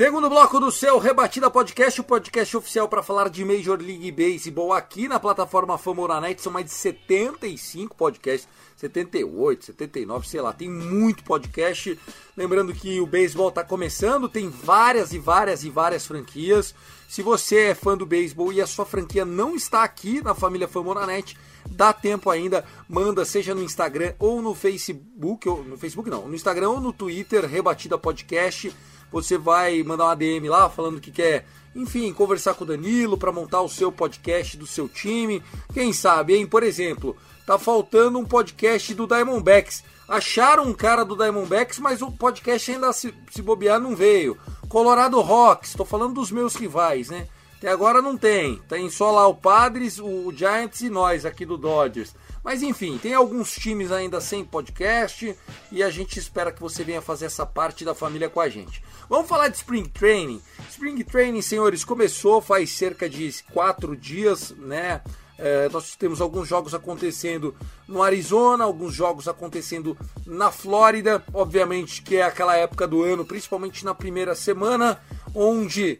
Segundo bloco do seu Rebatida Podcast, o podcast oficial para falar de Major League Baseball aqui na plataforma Famoranet. São mais de 75 podcasts, 78, 79, sei lá, tem muito podcast. Lembrando que o beisebol está começando, tem várias e várias e várias franquias. Se você é fã do beisebol e a sua franquia não está aqui na família Famoranet, dá tempo ainda, manda seja no Instagram ou no Facebook, ou no Facebook não, no Instagram ou no Twitter, Rebatida Podcast você vai mandar uma DM lá falando que quer, enfim, conversar com o Danilo para montar o seu podcast do seu time. Quem sabe, hein? Por exemplo, tá faltando um podcast do Diamondbacks. Acharam um cara do Diamondbacks, mas o podcast ainda se, se bobear não veio. Colorado Rocks, tô falando dos meus rivais, né? Até agora não tem. Tem só lá o Padres, o Giants e nós aqui do Dodgers. Mas enfim, tem alguns times ainda sem podcast e a gente espera que você venha fazer essa parte da família com a gente. Vamos falar de Spring Training. Spring Training, senhores, começou faz cerca de quatro dias, né? É, nós temos alguns jogos acontecendo no Arizona, alguns jogos acontecendo na Flórida, obviamente que é aquela época do ano, principalmente na primeira semana, onde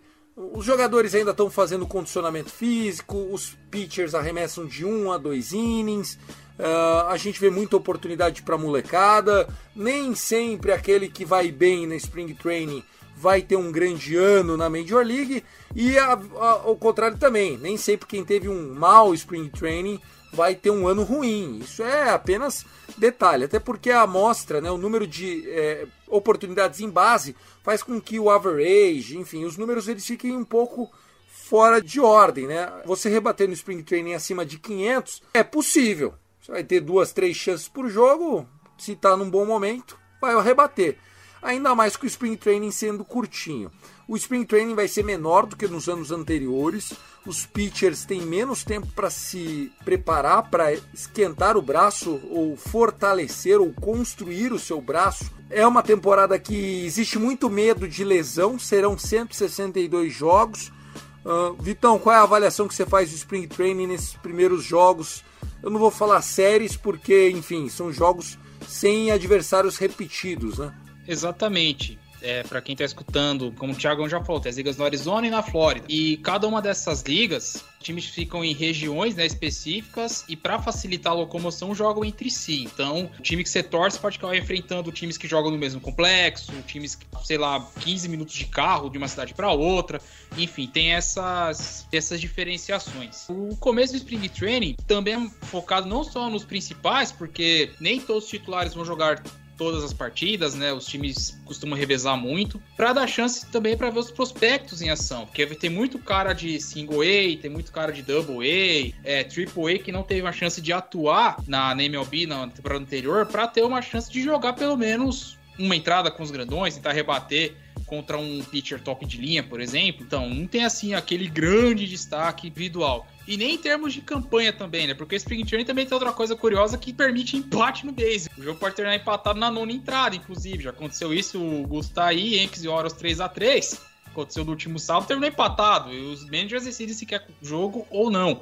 os jogadores ainda estão fazendo condicionamento físico, os pitchers arremessam de um a dois innings, uh, a gente vê muita oportunidade para molecada, nem sempre aquele que vai bem na Spring Training vai ter um grande ano na Major League e a, a, ao contrário também, nem sempre quem teve um mau Spring Training vai ter um ano ruim. Isso é apenas detalhe, até porque a amostra, né, o número de é, oportunidades em base faz com que o average, enfim, os números eles fiquem um pouco fora de ordem, né? Você rebater no Spring Training acima de 500 é possível. Você vai ter duas, três chances por jogo, se está num bom momento, vai rebater. Ainda mais com o Spring Training sendo curtinho. O Spring Training vai ser menor do que nos anos anteriores. Os pitchers têm menos tempo para se preparar, para esquentar o braço ou fortalecer ou construir o seu braço. É uma temporada que existe muito medo de lesão, serão 162 jogos. Uh, Vitão, qual é a avaliação que você faz do Spring Training nesses primeiros jogos? Eu não vou falar séries porque, enfim, são jogos sem adversários repetidos, né? Exatamente é, para quem tá escutando, como o Thiago já falou, tem as ligas no Arizona e na Flórida. E cada uma dessas ligas, times ficam em regiões né, específicas e para facilitar a locomoção jogam entre si. Então, o time que você torce pode acabar enfrentando times que jogam no mesmo complexo, times sei lá, 15 minutos de carro de uma cidade para outra. Enfim, tem essas, essas diferenciações. O começo do Spring Training também é focado não só nos principais, porque nem todos os titulares vão jogar todas as partidas, né? Os times costumam revezar muito, para dar chance também para ver os prospectos em ação, porque tem muito cara de single A, tem muito cara de double A, é, triple A que não teve uma chance de atuar na, na MLB na temporada anterior para ter uma chance de jogar pelo menos uma entrada com os grandões, tentar rebater contra um pitcher top de linha, por exemplo. Então, não tem assim aquele grande destaque individual. E nem em termos de campanha também, né? Porque o Spring Training também tem outra coisa curiosa que permite empate no base. O jogo pode terminar empatado na nona entrada, inclusive. Já aconteceu isso, o Gusto aí, Yankees e Orioles 3 a 3 Aconteceu no último sábado, terminou empatado. E os managers decidem se quer jogo ou não.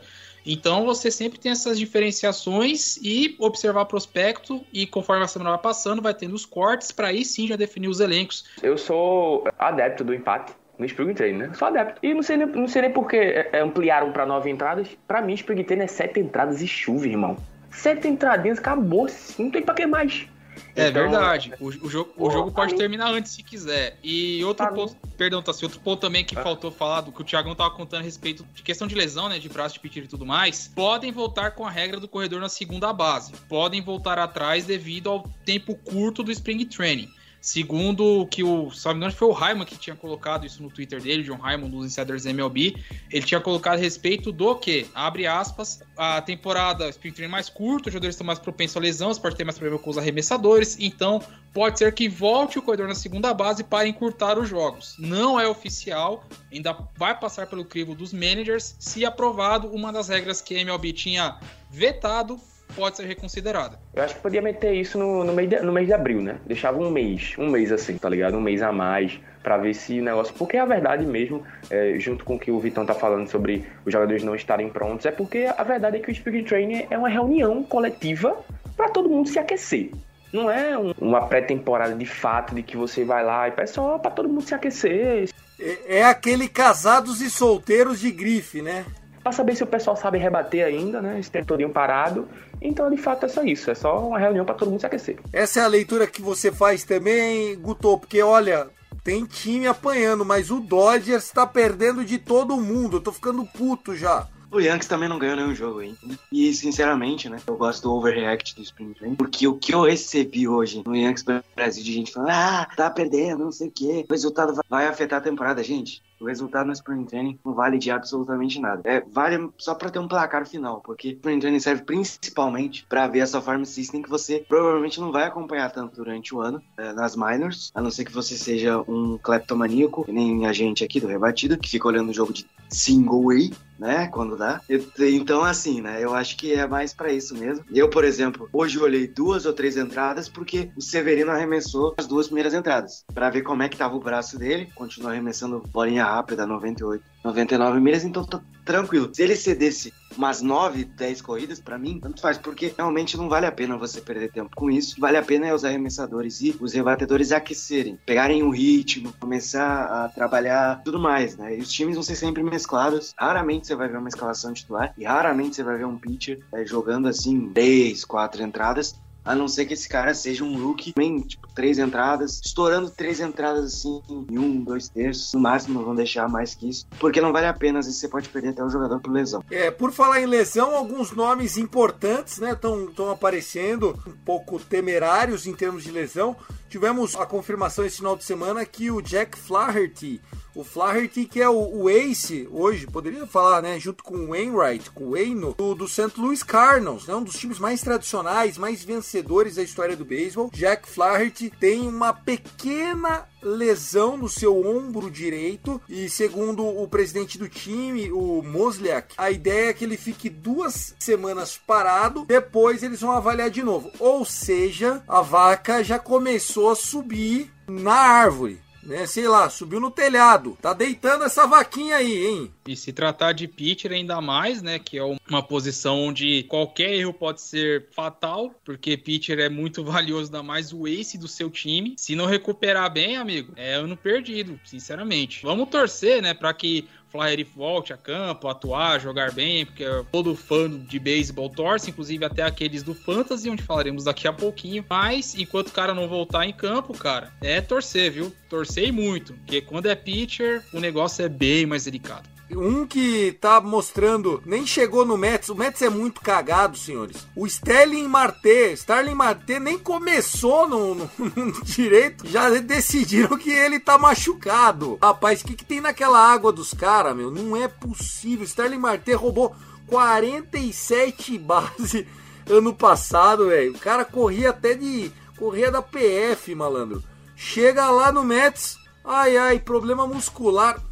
Então você sempre tem essas diferenciações e observar prospecto e conforme a semana vai passando, vai tendo os cortes para aí sim já definir os elencos. Eu sou adepto do empate no Spring Training, né? Sou adepto. E não sei nem, não sei nem por que é, é, ampliaram para nove entradas. Para mim, Spring Training é sete entradas e chuva, irmão. Sete entradinhas, acabou. Não tem para que mais. É então, verdade. O, o jogo, o jogo pode mim... terminar antes se quiser. E outro pra ponto, mim... perdão, Tassi, outro ponto também que ah. faltou falar, do que o Thiagão tava contando a respeito de questão de lesão, né, de braço de pitcher e tudo mais, podem voltar com a regra do corredor na segunda base. Podem voltar atrás devido ao tempo curto do Spring Training. Segundo que o, se não me engano, foi o Raimon que tinha colocado isso no Twitter dele, John Raimon dos Insiders MLB. Ele tinha colocado a respeito do que, abre aspas, a temporada Spring Training mais curta, os jogadores estão mais propensos a lesões, pode ter mais problema com os arremessadores, então pode ser que volte o corredor na segunda base para encurtar os jogos. Não é oficial, ainda vai passar pelo crivo dos managers, se aprovado uma das regras que a MLB tinha vetado pode ser reconsiderada. Eu acho que podia meter isso no, no, mês, de, no mês de abril, né? Deixava um mês, um mês assim, tá ligado? Um mês a mais para ver se o negócio. Porque a verdade mesmo, é, junto com o que o Vitão tá falando sobre os jogadores não estarem prontos, é porque a verdade é que o Spring Training é uma reunião coletiva para todo mundo se aquecer. Não é um, uma pré-temporada de fato de que você vai lá e é só para todo mundo se aquecer. É, é aquele casados e solteiros de grife, né? Para saber se o pessoal sabe rebater ainda, né? Esse território parado. Então, de fato, é só isso. É só uma reunião para todo mundo se aquecer. Essa é a leitura que você faz também, Guto, porque olha, tem time apanhando, mas o Dodgers está perdendo de todo mundo. Eu tô ficando puto já. O Yankees também não ganhou nenhum jogo ainda. E, sinceramente, né, eu gosto do overreact do Spring Training, porque o que eu recebi hoje no Yankees Brasil de gente falando, ah, tá perdendo, não sei o quê, o resultado vai afetar a temporada. Gente, o resultado no Spring Training não vale de absolutamente nada. É, vale só para ter um placar final, porque o Spring Training serve principalmente para ver essa farm system que você provavelmente não vai acompanhar tanto durante o ano é, nas minors, a não ser que você seja um kleptomaníaco, nem a gente aqui do Rebatido, que fica olhando o jogo de single way, né? Quando dá. Então, assim, né? Eu acho que é mais para isso mesmo. Eu, por exemplo, hoje olhei duas ou três entradas porque o Severino arremessou as duas primeiras entradas para ver como é que tava o braço dele. Continuou arremessando bolinha rápida, 98. 99 milhas, então tô tranquilo. Se ele cedesse umas 9, 10 corridas, para mim, tanto faz, porque realmente não vale a pena você perder tempo com isso. Vale a pena é os arremessadores e os rebatedores aquecerem, pegarem o ritmo, começar a trabalhar tudo mais, né? E os times vão ser sempre mesclados. Raramente você vai ver uma escalação titular e raramente você vai ver um pitcher é, jogando assim 3, 4 entradas A não ser que esse cara seja um rookie, bem, tipo, três entradas, estourando três entradas assim em um, dois terços. No máximo, vão deixar mais que isso. Porque não vale a pena, às vezes você pode perder até o jogador por lesão. É, por falar em lesão, alguns nomes importantes, né, estão aparecendo, um pouco temerários em termos de lesão. Tivemos a confirmação esse final de semana que o Jack Flaherty, o Flaherty que é o, o ace hoje, poderia falar, né, junto com o Wainwright, com o Waino, do, do St. Louis Cardinals, né, um dos times mais tradicionais, mais vencedores da história do beisebol. Jack Flaherty tem uma pequena lesão no seu ombro direito e segundo o presidente do time, o Mosliak, a ideia é que ele fique duas semanas parado, depois eles vão avaliar de novo. Ou seja, a vaca já começou a subir na árvore né? Sei lá, subiu no telhado. Tá deitando essa vaquinha aí, hein? E se tratar de pitcher ainda mais, né, que é uma posição onde qualquer erro pode ser fatal, porque pitcher é muito valioso, ainda mais o ace do seu time. Se não recuperar bem, amigo, é ano perdido, sinceramente. Vamos torcer, né, para que Flyer volte a campo, atuar, jogar bem, porque todo fã de beisebol torce, inclusive até aqueles do Fantasy, onde falaremos daqui a pouquinho. Mas enquanto o cara não voltar em campo, cara, é torcer, viu? Torcer muito, porque quando é pitcher, o negócio é bem mais delicado. Um que tá mostrando, nem chegou no Mets. O Mets é muito cagado, senhores. O Sterling Marte, Starling Marte nem começou no, no, no, direito. Já decidiram que ele tá machucado. Rapaz, o que, que tem naquela água dos caras, meu? Não é possível. Sterling Marte roubou 47 bases ano passado, velho. O cara corria até de. Corria da PF, malandro. Chega lá no Mets. Ai, ai, problema muscular.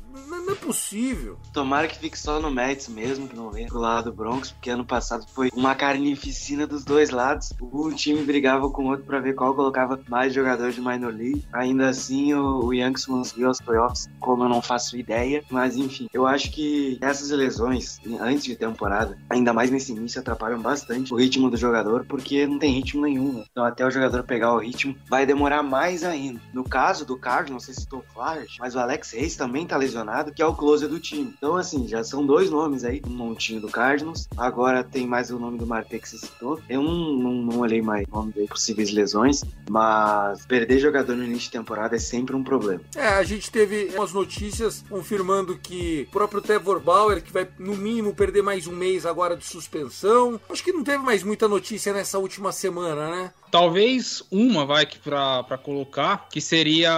Possível. Tomara que fique só no Mets mesmo, que não venha pro lado do Broncos, porque ano passado foi uma carnificina dos dois lados. Um time brigava com o outro para ver qual colocava mais jogadores de minor league. Ainda assim, o, o Yankees conseguiu aos playoffs, como eu não faço ideia. Mas enfim, eu acho que essas lesões, antes de temporada, ainda mais nesse início, atrapalham bastante o ritmo do jogador, porque não tem ritmo nenhum. Né? Então, até o jogador pegar o ritmo, vai demorar mais ainda. No caso do Cardinals, não sei se estou Flash, mas o Alex Reis também tá lesionado que é o closer do time. Então, assim, já são dois nomes aí, um montinho do Cardinals, agora tem mais o nome do Marte que você citou. Eu não, não, não olhei mais nome de possíveis lesões, mas perder jogador no início de temporada é sempre um problema. É, a gente teve umas notícias confirmando que o próprio Trevor Bauer, que vai no mínimo perder mais um mês agora de suspensão. Acho que não teve mais muita notícia nessa última semana, né? Talvez uma, vai, para colocar, que seria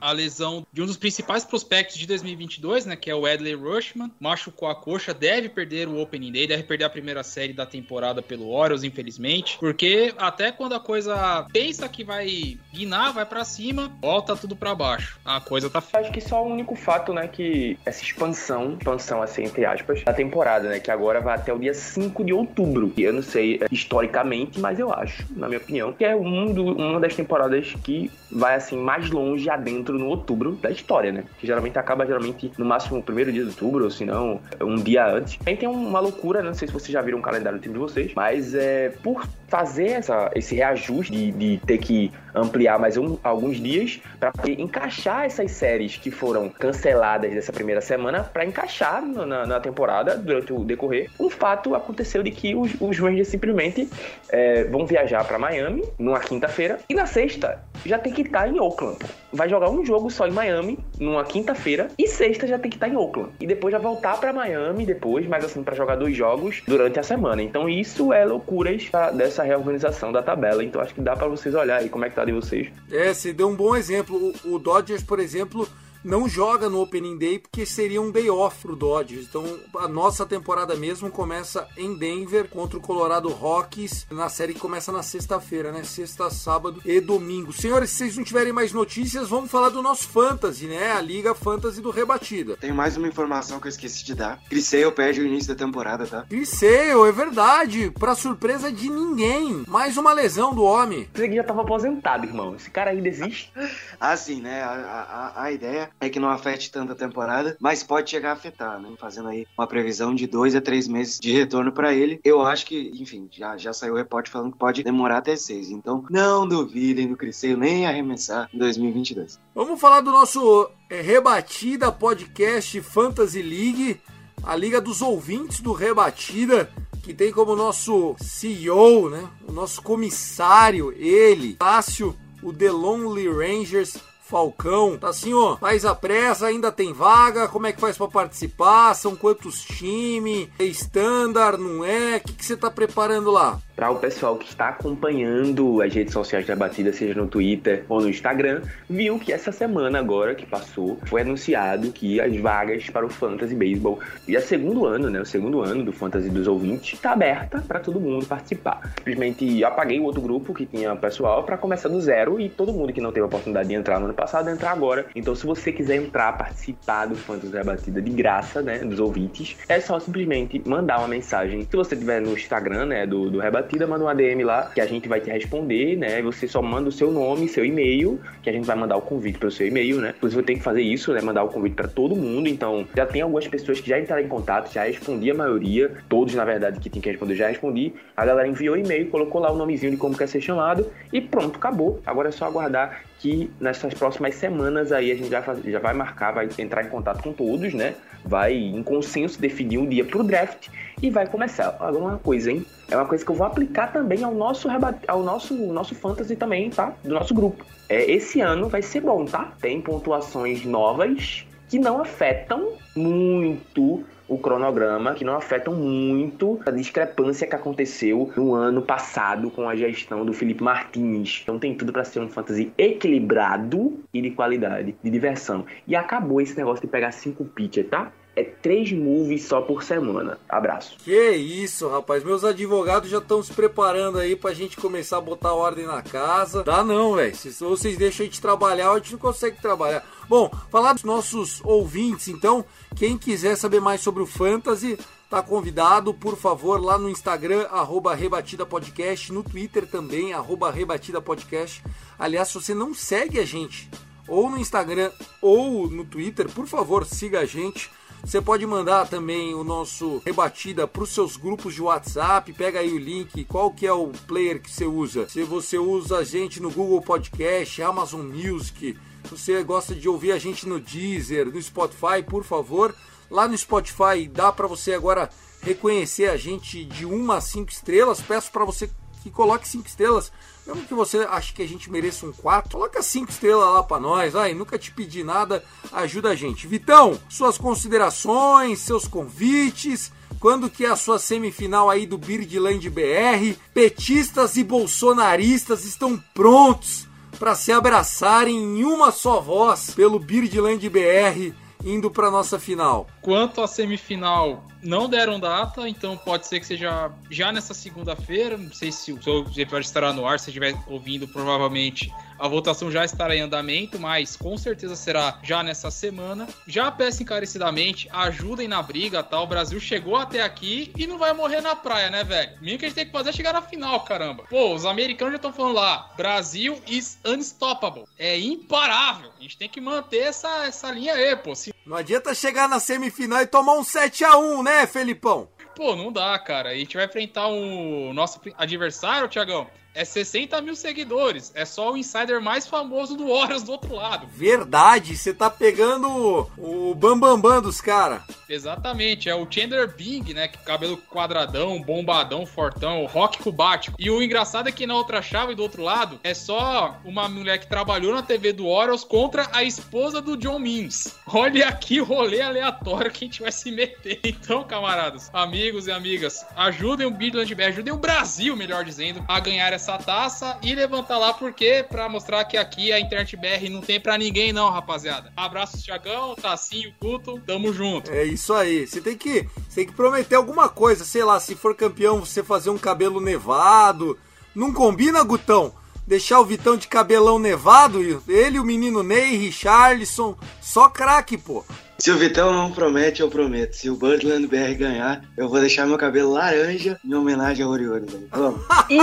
a lesão de um dos principais prospectos de 2022, né, que é o Edley Rushman. Machucou a coxa, deve perder o Opening Day, deve perder a primeira série da temporada pelo Orioles, infelizmente. Porque até quando a coisa pensa que vai guinar, vai para cima, volta tudo para baixo. A coisa tá... Acho que só o único fato, né, que essa expansão, expansão assim, entre aspas, da temporada, né, que agora vai até o dia 5 de outubro. E eu não sei é, historicamente, mas eu acho, na minha opinião, opinião, que é um do, uma das temporadas que vai assim mais longe adentro no outubro da história, né? Que geralmente acaba geralmente no máximo no primeiro dia de outubro, ou se não, um dia antes. Aí tem uma loucura, não sei se vocês já viram o calendário do time de vocês, mas é por fazer essa, esse reajuste de, de ter que ampliar mais um, alguns dias para encaixar essas séries que foram canceladas dessa primeira semana para encaixar na, na, temporada durante o decorrer. Um fato aconteceu de que os, os Rangers simplesmente é, vão viajar para Miami numa quinta-feira e na sexta já tem que estar tá em Oakland. Vai jogar um jogo só em Miami numa quinta-feira e sexta já tem que estar tá em Oakland e depois já voltar para Miami depois, mas assim para jogar dois jogos durante a semana. Então isso é loucuras dessa reorganização da tabela. Então acho que dá para vocês olhar aí como é que tá de vocês. É, você deu um bom exemplo. O, o Dodgers, por exemplo, não joga no Opening Day porque seria um day off pro Dodgers. Então a nossa temporada mesmo começa em Denver contra o Colorado Rockies na série que começa na sexta-feira, né? Sexta, sábado e domingo. Senhores, se vocês não tiverem mais notícias, vamos falar do nosso Fantasy, né? A Liga Fantasy do Rebatida. Tem mais uma informação que eu esqueci de dar. Crisseio perde o início da temporada, tá? Crisseio, é verdade. Pra surpresa de ninguém. Mais uma lesão do homem. Esse já tava aposentado, irmão. Esse cara ainda existe. ah, sim, né? A, a, a ideia é que não afete tanto a temporada, mas pode chegar a afetar, né? Fazendo aí uma previsão de dois a três meses de retorno para ele. Eu acho que, enfim, já, já saiu o reporte falando que pode demorar até seis. Então, não duvidem do Crisseio nem arremessar em 2022. Vamos falar do nosso é, Rebatida Podcast Fantasy League, a liga dos ouvintes do Rebatida. que tem como nosso CEO, né? O nosso comissário, ele, Tássio, o The Lonely Rangers Falcão. Tá assim, ó, faz a pressa, ainda tem vaga, como é que faz para participar? São quantos times? É standard, não é? O que, você tá preparando lá? Para o pessoal que está acompanhando as redes sociais da Batida, seja no Twitter ou no Instagram, viu que essa semana agora que passou, foi anunciado que as vagas para o Fantasy Baseball, e é segundo ano, né, o segundo ano do Fantasy dos ouvintes, está aberta para todo mundo participar. Simplesmente apaguei o outro grupo que tinha pessoal para começar do zero e todo mundo que não teve a oportunidade de entrar no ano passado, entrar agora. Então, se você quiser entrar, participar do Fantasy da Batida de graça, né, dos ouvintes, é só simplesmente mandar uma mensagem. Se você tiver no Instagram, né, do, do Rebatida, manda um ADM lá que a gente vai te responder, né? Você só manda o seu nome, seu e-mail, que a gente vai mandar o convite para o seu e-mail, né? Inclusive, eu tenho que fazer isso, né? Mandar o convite para todo mundo. Então, já tem algumas pessoas que já entraram em contato, já respondi a maioria, todos na verdade que tem que responder já respondi. A galera enviou e-mail, colocou lá o nomezinho de como quer ser chamado e pronto, acabou. Agora é só aguardar que nessas próximas semanas aí a gente já, já vai marcar, vai entrar em contato com todos, né? Vai em consenso definir um dia pro draft e vai começar. Agora uma coisa, hein? É uma coisa que eu vou aplicar também ao nosso ao nosso nosso fantasy também, tá? Do nosso grupo. É, esse ano vai ser bom, tá? Tem pontuações novas que não afetam muito o cronograma, que não afetam muito a discrepância que aconteceu no ano passado com a gestão do Felipe Martins. Então tem tudo para ser um fantasy equilibrado e de qualidade, de diversão. E acabou esse negócio de pegar cinco pitchers, tá? É três movies só por semana. Abraço. Que isso, rapaz. Meus advogados já estão se preparando aí pra gente começar a botar ordem na casa. Dá não, velho. Se vocês deixam a gente trabalhar, a gente não consegue trabalhar. Bom, falar dos nossos ouvintes, então, quem quiser saber mais sobre o Fantasy, tá convidado, por favor, lá no Instagram, arroba Rebatida Podcast, no Twitter também, arroba Rebatida Podcast. Aliás, se você não segue a gente, ou no Instagram ou no Twitter, por favor, siga a gente. Você pode mandar também o nosso rebatida para os seus grupos de WhatsApp. Pega aí o link, qual que é o player que você usa. Se você usa a gente no Google Podcast, Amazon Music, se você gosta de ouvir a gente no Deezer, no Spotify, por favor, lá no Spotify dá para você agora reconhecer a gente de 1 a 5 estrelas. Peço para você que coloque 5 estrelas. Mesmo que você ache que a gente mereça um 4, coloca 5 estrelas lá para nós. Ai, nunca te pedi nada, ajuda a gente. Vitão, suas considerações, seus convites. Quando que é a sua semifinal aí do Birdland BR? Petistas e bolsonaristas estão prontos para se abraçarem em uma só voz pelo Birdland BR indo para nossa final. Quanto à semifinal, não deram data, então pode ser que seja já nessa segunda-feira. Não sei se o episódio estará no ar, se estiver ouvindo, provavelmente a votação já estará em andamento, mas com certeza será já nessa semana. Já peço encarecidamente, ajudem na briga, tá? O Brasil chegou até aqui e não vai morrer na praia, né, velho? O mínimo que a gente tem que fazer é chegar na final, caramba. Pô, os americanos já estão falando lá, Brasil is unstoppable. É imparável. A gente tem que manter essa, essa linha aí, pô. Se... Não adianta chegar na semifinal e tomar um 7 a 1 né, Felipão? Pô, não dá, cara. A gente vai enfrentar o nosso adversário, Tiagão é 60 mil seguidores. É só o insider mais famoso do Horus do outro lado. Verdade, você tá pegando o, Bambambam Bam Bam dos caras. Exatamente, é o Chandler Bing, né? Cabelo quadradão, bombadão, fortão, rock cubático. E o engraçado é que na outra chave do outro lado é só uma mulher que trabalhou na TV do Orioles contra a esposa do John Means. Olha aqui o rolê aleatório que a gente vai se meter. Então, camaradas, amigos e amigas, ajudem o Bidland ajudem o Brasil, melhor dizendo, a ganhar essa taça e levantar lá, porque pra mostrar que aqui a Internet BR não tem pra ninguém, não, rapaziada. Abraço, Tiagão, Tacinho, Guto, tamo junto. É isso aí. Você tem que, tem que prometer alguma coisa, sei lá, se for campeão, você fazer um cabelo nevado. Não combina, Gutão? Deixar o Vitão de cabelão nevado, ele, o menino Ney, Richarlison, só craque, pô. Se o Vitão não promete, eu prometo. Se o Birdland BR ganhar, eu vou deixar meu cabelo laranja em homenagem ao Oriori. Vamos. Ih,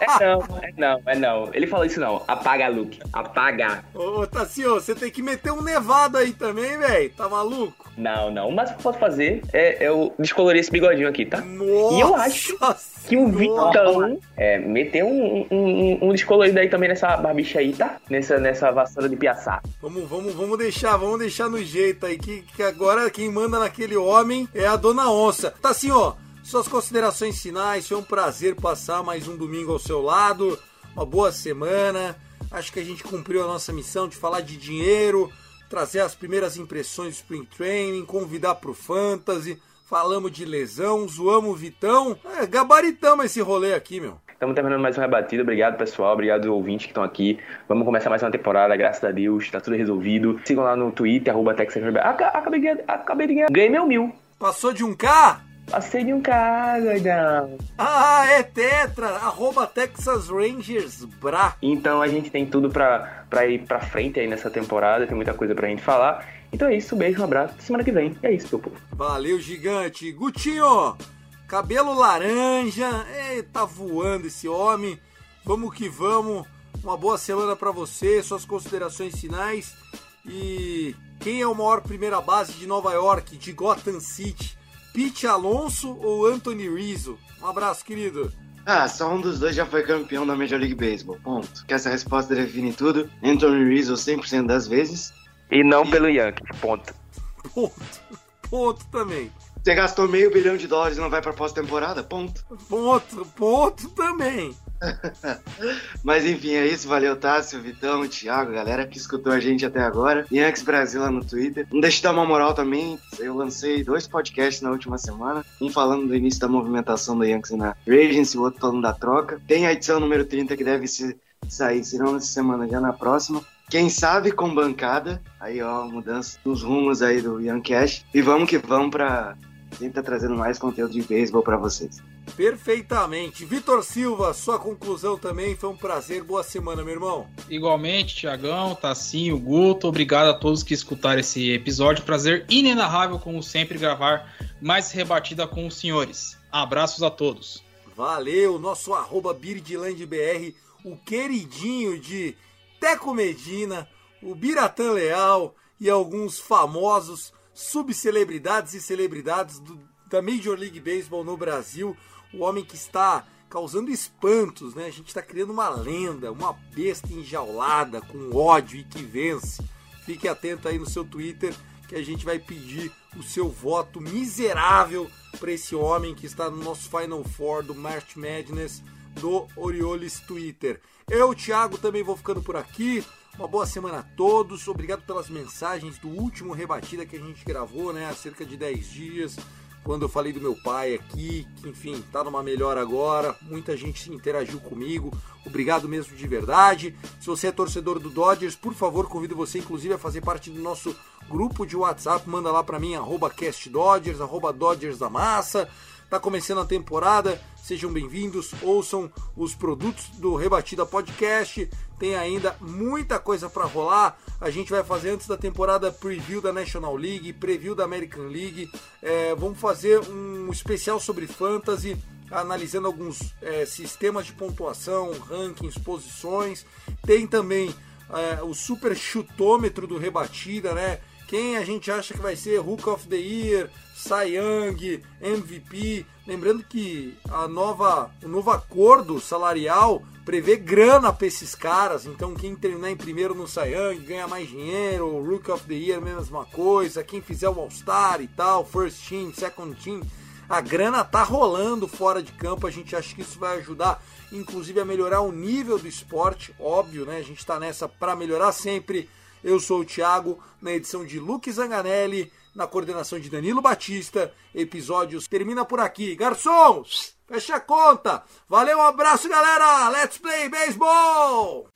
é não, é não, é não. Ele falou isso não. Apaga, Luke. Apaga. Ô, Tassio, você tem que meter um nevado aí também, velho. Tá maluco? Não, não. Mas o que eu posso fazer é eu descolorir esse bigodinho aqui, tá? Nossa e eu acho que o Vitão é, meteu um, um, um, descolorido aí também nessa barbicha aí, tá? Nessa, nessa vassoura de piaçá. Vamos, vamos, vamos deixar, vamos deixar no jeito aí, que, que agora quem manda naquele homem é a Dona Onça. Tá assim, ó. Suas considerações finais, foi um prazer passar mais um domingo ao seu lado. Uma boa semana. Acho que a gente cumpriu a nossa missão de falar de dinheiro, trazer as primeiras impressões do Spring Training, convidar pro Fantasy. Falamos de lesão, zoamos o Vitão. É, gabaritamos esse rolê aqui, meu. Estamos terminando mais uma rebatida. Obrigado, pessoal. Obrigado, ouvintes que estão aqui. Vamos começar mais uma temporada, graças a Deus. Tá tudo resolvido. Sigam lá no Twitter, arroba Texas Acabei, acabei de ganhar. Ganhei meu mil. Passou de um K? Passei de um K, doidão. Ah, é Tetra, arroba Texas Rangers Bra. Então a gente tem tudo pra, pra ir pra frente aí nessa temporada, tem muita coisa pra gente falar. Então é isso, um beijo, um abraço, semana que vem. É isso, meu povo. Valeu, gigante. Gutinho, cabelo laranja, Ei, tá voando esse homem. Vamos que vamos. Uma boa semana para você, suas considerações finais. E quem é o maior primeira base de Nova York, de Gotham City? Pete Alonso ou Anthony Rizzo? Um abraço, querido. Ah, só um dos dois já foi campeão da Major League Baseball. Ponto. Que essa resposta define tudo. Anthony Rizzo 100% das vezes. E não e... pelo Yankees. Ponto. Ponto. Ponto também. Você gastou meio bilhão de dólares e não vai pra pós-temporada? Ponto. Ponto. Ponto também. Mas enfim, é isso. Valeu, Tássio, Vitão, Thiago, galera que escutou a gente até agora. Yankees Brasil lá no Twitter. Não deixe de dar uma moral também. Eu lancei dois podcasts na última semana. Um falando do início da movimentação do Yankees na Regency, o outro falando da troca. Tem a edição número 30 que deve sair, se não nessa semana, já na próxima. Quem sabe com bancada. Aí, ó, mudança nos rumos aí do Young Cash. E vamos que vamos pra sempre tá trazendo mais conteúdo de beisebol para vocês. Perfeitamente. Vitor Silva, sua conclusão também foi um prazer. Boa semana, meu irmão. Igualmente, Tiagão, Tassinho, Guto, obrigado a todos que escutaram esse episódio. Prazer inenarrável, como sempre, gravar mais rebatida com os senhores. Abraços a todos. Valeu, nosso arroba BirdlandBR, o queridinho de Teco Medina, o Biratã Leal e alguns famosos subcelebridades e celebridades do, da Major League Baseball no Brasil. O homem que está causando espantos, né? A gente está criando uma lenda, uma besta enjaulada com ódio e que vence. Fique atento aí no seu Twitter que a gente vai pedir o seu voto miserável para esse homem que está no nosso Final Four do March Madness do Orioles Twitter. Eu, Thiago, também vou ficando por aqui. Uma boa semana a todos. Obrigado pelas mensagens do último rebatida que a gente gravou, né? Há cerca de 10 dias. Quando eu falei do meu pai aqui, que enfim, tá numa melhor agora. Muita gente interagiu comigo. Obrigado mesmo de verdade. Se você é torcedor do Dodgers, por favor, convido você inclusive a fazer parte do nosso grupo de WhatsApp. Manda lá para mim, arroba castdodgers, arroba Dodgers da Massa. Tá começando a temporada, sejam bem-vindos, ouçam os produtos do Rebatida Podcast. Tem ainda muita coisa para rolar. A gente vai fazer antes da temporada preview da National League, preview da American League. É, vamos fazer um especial sobre fantasy analisando alguns é, sistemas de pontuação, rankings, posições. Tem também é, o super chutômetro do Rebatida, né? Quem a gente acha que vai ser Hook of the Year, Cy Young, MVP. Lembrando que a nova, o novo acordo salarial prevê grana para esses caras. Então, quem terminar em primeiro no Cy Young ganha mais dinheiro. O Rook of the Year, mesma coisa. Quem fizer o All-Star e tal, First Team, Second Team. A grana tá rolando fora de campo. A gente acha que isso vai ajudar, inclusive, a melhorar o nível do esporte. Óbvio, né? A gente está nessa para melhorar sempre. Eu sou o Thiago, na edição de Luke Zanganelli na coordenação de Danilo Batista. Episódios termina por aqui. Garçom, fecha a conta. Valeu, um abraço, galera. Let's play baseball!